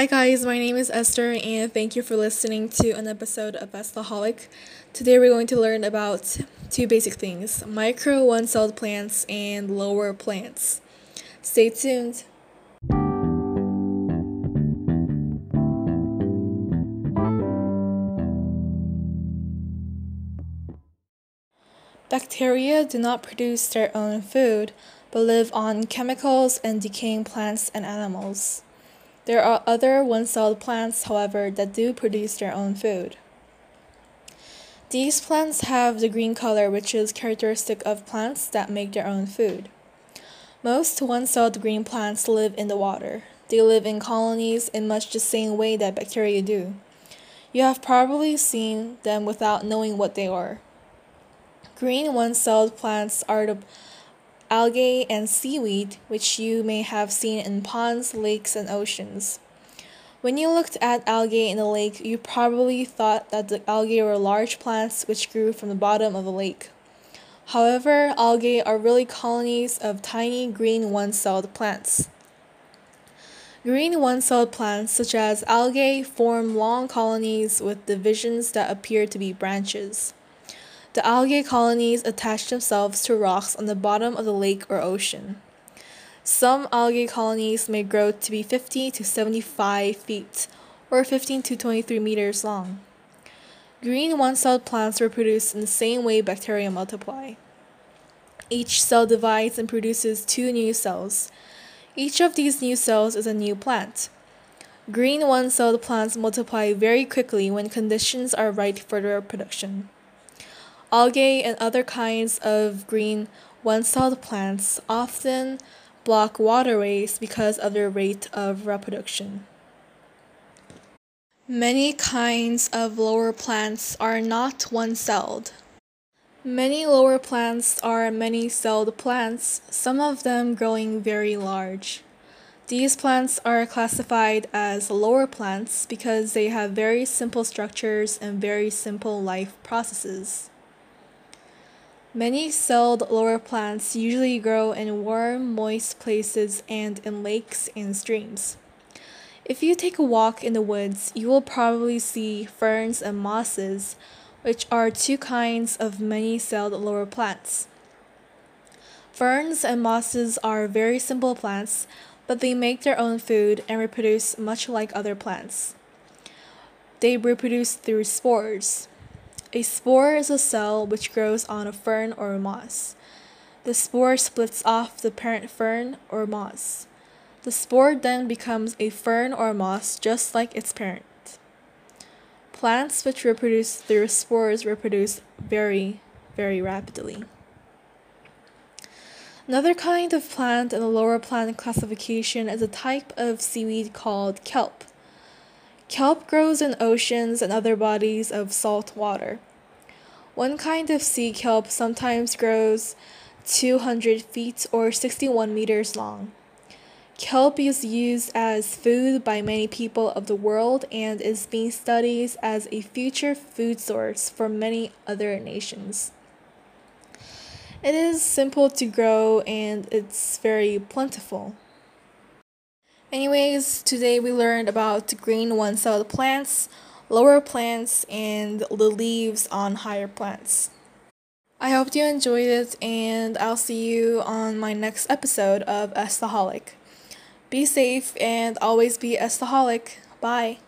Hi guys, my name is Esther and thank you for listening to an episode of Estaholic. Today we're going to learn about two basic things, micro one-celled plants and lower plants. Stay tuned. Bacteria do not produce their own food, but live on chemicals and decaying plants and animals. There are other one-celled plants, however, that do produce their own food. These plants have the green color which is characteristic of plants that make their own food. Most one-celled green plants live in the water. They live in colonies in much the same way that bacteria do. You have probably seen them without knowing what they are. Green one-celled plants are the algae and seaweed, which you may have seen in ponds, lakes, and oceans. When you looked at algae in the lake, you probably thought that the algae were large plants which grew from the bottom of the lake. However, algae are really colonies of tiny green one-celled plants. Green one-celled plants, such as algae, form long colonies with divisions that appear to be branches. The algae colonies attach themselves to rocks on the bottom of the lake or ocean. Some algae colonies may grow to be 50 to 75 feet or 15 to 23 meters long. Green one-celled plants reproduce in the same way bacteria multiply. Each cell divides and produces two new cells. Each of these new cells is a new plant. Green one-celled plants multiply very quickly when conditions are right for their reproduction. Algae and other kinds of green one-celled plants often block waterways because of their rate of reproduction. Many kinds of lower plants are not one-celled. Many lower plants are many-celled plants, some of them growing very large. These plants are classified as lower plants because they have very simple structures and very simple life processes. Many celled lower plants usually grow in warm, moist places and in lakes and streams. If you take a walk in the woods, you will probably see ferns and mosses, which are two kinds of many celled lower plants. Ferns and mosses are very simple plants, but they make their own food and reproduce much like other plants. They reproduce through spores. A spore is a cell which grows on a fern or a moss. The spore splits off the parent fern or moss. The spore then becomes a fern or moss just like its parent. Plants which reproduce through spores reproduce very, very rapidly. Another kind of plant in the lower plant classification is a type of seaweed called kelp. Kelp grows in oceans and other bodies of salt water. One kind of sea kelp sometimes grows 200 feet or 61 meters long. Kelp is used as food by many people of the world and is being studied as a future food source for many other nations. It is simple to grow and it's very plentiful. Anyways, today we learned about green one-celled plants, lower plants, and the leaves on higher plants. I hope you enjoyed it, and I'll see you on my next episode of Estaholic. Be safe and always be Estaholic. Bye.